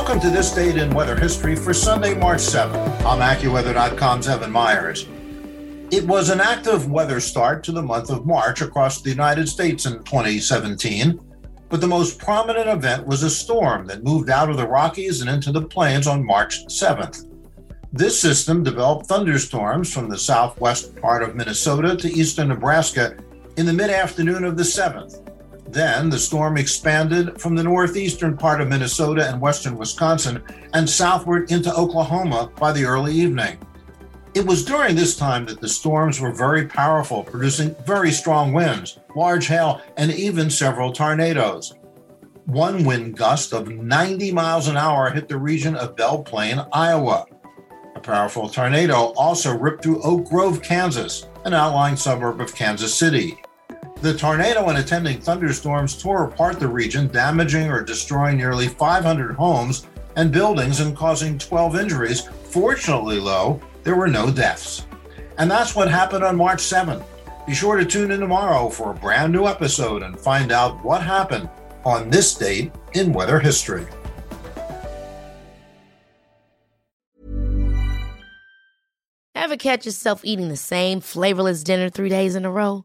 Welcome to this date in weather history for Sunday, March 7th. I'm AccuWeather.com's Evan Myers. It was an active weather start to the month of March across the United States in 2017, but the most prominent event was a storm that moved out of the Rockies and into the plains on March 7th. This system developed thunderstorms from the southwest part of Minnesota to eastern Nebraska in the mid afternoon of the 7th. Then the storm expanded from the northeastern part of Minnesota and western Wisconsin and southward into Oklahoma by the early evening. It was during this time that the storms were very powerful, producing very strong winds, large hail, and even several tornadoes. One wind gust of 90 miles an hour hit the region of Belle Plaine, Iowa. A powerful tornado also ripped through Oak Grove, Kansas, an outlying suburb of Kansas City. The tornado and attending thunderstorms tore apart the region, damaging or destroying nearly 500 homes and buildings and causing 12 injuries. Fortunately, though, there were no deaths. And that's what happened on March 7th. Be sure to tune in tomorrow for a brand new episode and find out what happened on this date in weather history. Ever catch yourself eating the same flavorless dinner three days in a row?